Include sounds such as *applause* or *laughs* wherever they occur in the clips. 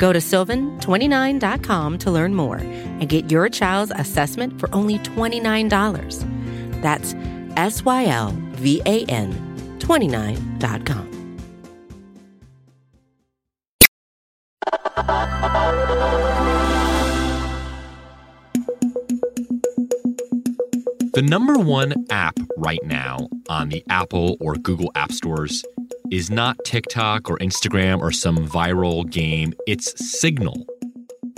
Go to sylvan29.com to learn more and get your child's assessment for only $29. That's S Y L V A N 29.com. The number one app right now on the Apple or Google App Stores is not TikTok or Instagram or some viral game, it's Signal.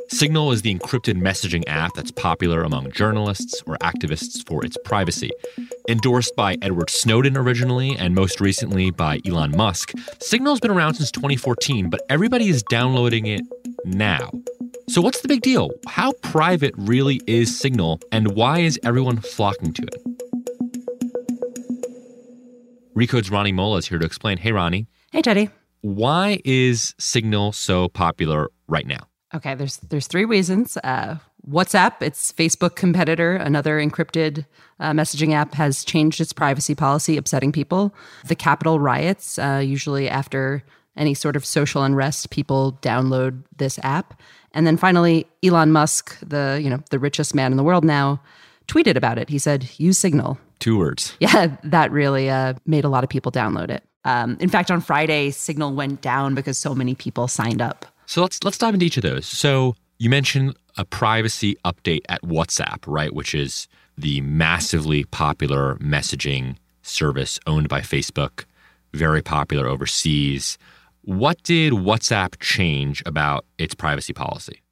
Signal is the encrypted messaging app that's popular among journalists or activists for its privacy. Endorsed by Edward Snowden originally and most recently by Elon Musk, Signal's been around since 2014, but everybody is downloading it now. So, what's the big deal? How private really is Signal, and why is everyone flocking to it? Recode's Rani Molla is here to explain. Hey, Rani. Hey, Teddy. Why is Signal so popular right now? Okay, there's there's three reasons. Uh, WhatsApp, its Facebook competitor, another encrypted uh, messaging app, has changed its privacy policy, upsetting people. The Capitol riots, uh, usually after any sort of social unrest, people download this app. And then finally, Elon Musk, the you know the richest man in the world now, tweeted about it. He said, "Use Signal." Two words. Yeah, that really uh, made a lot of people download it. Um, in fact, on Friday, Signal went down because so many people signed up. So let's let's dive into each of those. So you mentioned a privacy update at WhatsApp, right? Which is the massively popular messaging service owned by Facebook, very popular overseas. What did WhatsApp change about its privacy policy?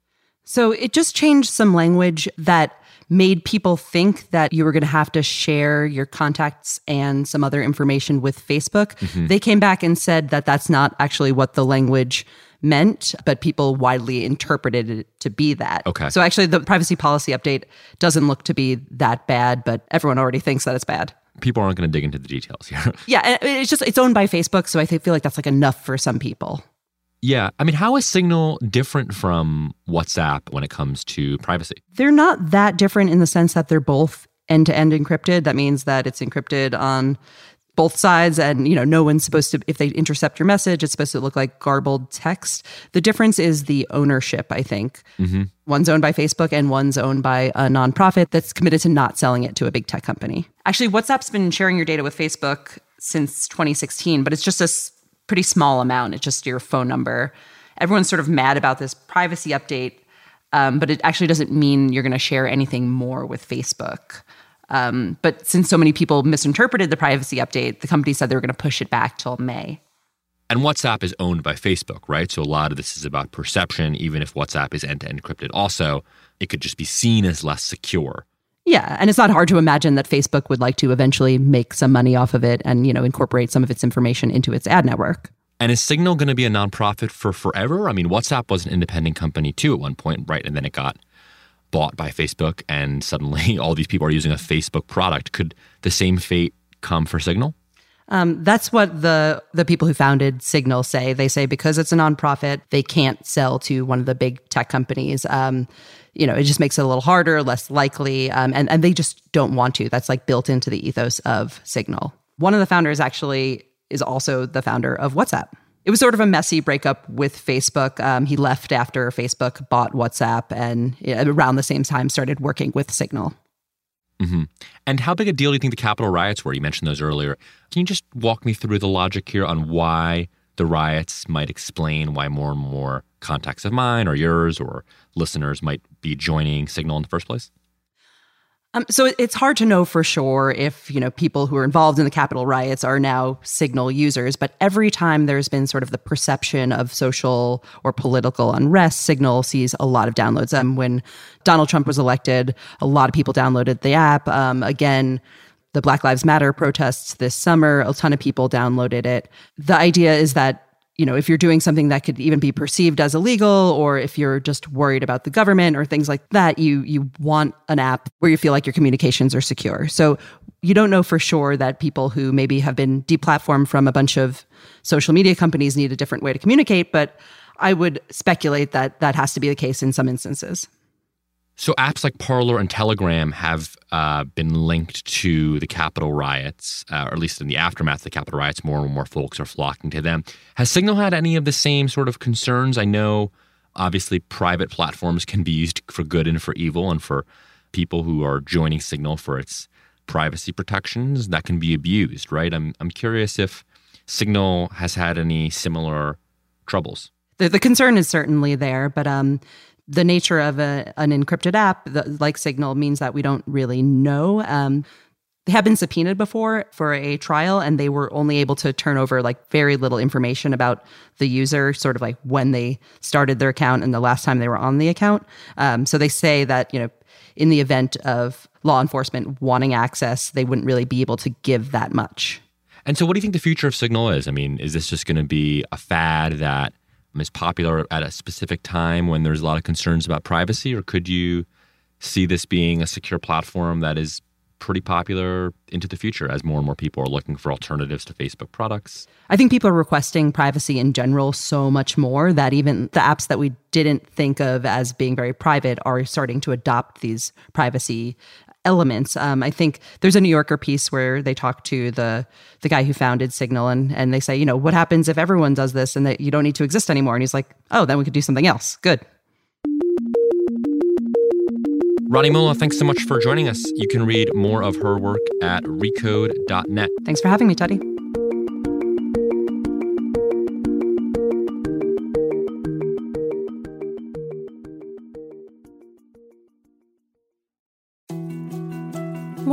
So it just changed some language that made people think that you were going to have to share your contacts and some other information with Facebook. Mm-hmm. They came back and said that that's not actually what the language meant, but people widely interpreted it to be that. Okay. So actually, the privacy policy update doesn't look to be that bad, but everyone already thinks that it's bad. People aren't going to dig into the details here. yeah, it's just it's owned by Facebook, so I feel like that's like enough for some people. Yeah. I mean, how is Signal different from WhatsApp when it comes to privacy? They're not that different in the sense that they're both end to end encrypted. That means that it's encrypted on both sides and you know no one's supposed to if they intercept your message it's supposed to look like garbled text the difference is the ownership i think mm-hmm. one's owned by facebook and one's owned by a nonprofit that's committed to not selling it to a big tech company actually whatsapp's been sharing your data with facebook since 2016 but it's just a pretty small amount it's just your phone number everyone's sort of mad about this privacy update um, but it actually doesn't mean you're going to share anything more with facebook um, but since so many people misinterpreted the privacy update, the company said they were going to push it back till May. And WhatsApp is owned by Facebook, right? So a lot of this is about perception. Even if WhatsApp is end to end encrypted, also, it could just be seen as less secure. Yeah, and it's not hard to imagine that Facebook would like to eventually make some money off of it and, you know, incorporate some of its information into its ad network. And is Signal going to be a nonprofit for forever? I mean, WhatsApp was an independent company too at one point, right? And then it got bought by Facebook and suddenly *laughs* all these people are using a Facebook product. Could the same fate come for Signal? Um, that's what the the people who founded Signal say. They say because it's a nonprofit, they can't sell to one of the big tech companies. Um, you know, it just makes it a little harder, less likely, um, and and they just don't want to. That's like built into the ethos of Signal. One of the founders actually is also the founder of WhatsApp it was sort of a messy breakup with Facebook. Um, he left after Facebook bought WhatsApp and around the same time started working with Signal. Mm-hmm. And how big a deal do you think the Capitol riots were? You mentioned those earlier. Can you just walk me through the logic here on why the riots might explain why more and more contacts of mine or yours or listeners might be joining Signal in the first place? Um, so it's hard to know for sure if you know people who are involved in the Capitol riots are now Signal users. But every time there's been sort of the perception of social or political unrest, Signal sees a lot of downloads. Um, when Donald Trump was elected, a lot of people downloaded the app. Um, again, the Black Lives Matter protests this summer, a ton of people downloaded it. The idea is that you know, if you're doing something that could even be perceived as illegal or if you're just worried about the government or things like that, you you want an app where you feel like your communications are secure. So you don't know for sure that people who maybe have been deplatformed from a bunch of social media companies need a different way to communicate, but I would speculate that that has to be the case in some instances. So apps like Parler and Telegram have uh, been linked to the Capitol riots, uh, or at least in the aftermath of the Capitol riots, more and more folks are flocking to them. Has Signal had any of the same sort of concerns? I know, obviously, private platforms can be used for good and for evil, and for people who are joining Signal for its privacy protections, that can be abused, right? I'm I'm curious if Signal has had any similar troubles. The, the concern is certainly there, but um, the nature of a, an encrypted app, the, like Signal, means that we don't really know. Um, they have been subpoenaed before for a trial, and they were only able to turn over like very little information about the user, sort of like when they started their account and the last time they were on the account. Um, so they say that you know, in the event of law enforcement wanting access, they wouldn't really be able to give that much. And so, what do you think the future of Signal is? I mean, is this just going to be a fad that is popular at a specific time when there's a lot of concerns about privacy, or could you see this being a secure platform that is pretty popular into the future as more and more people are looking for alternatives to Facebook products? I think people are requesting privacy in general so much more that even the apps that we didn't think of as being very private are starting to adopt these privacy elements. Um, I think there's a New Yorker piece where they talk to the the guy who founded Signal, and and they say, you know, what happens if everyone does this and that you don't need to exist anymore? And he's like, oh, then we could do something else. Good. Rani Molla, thanks so much for joining us. You can read more of her work at recode.net. Thanks for having me, Teddy.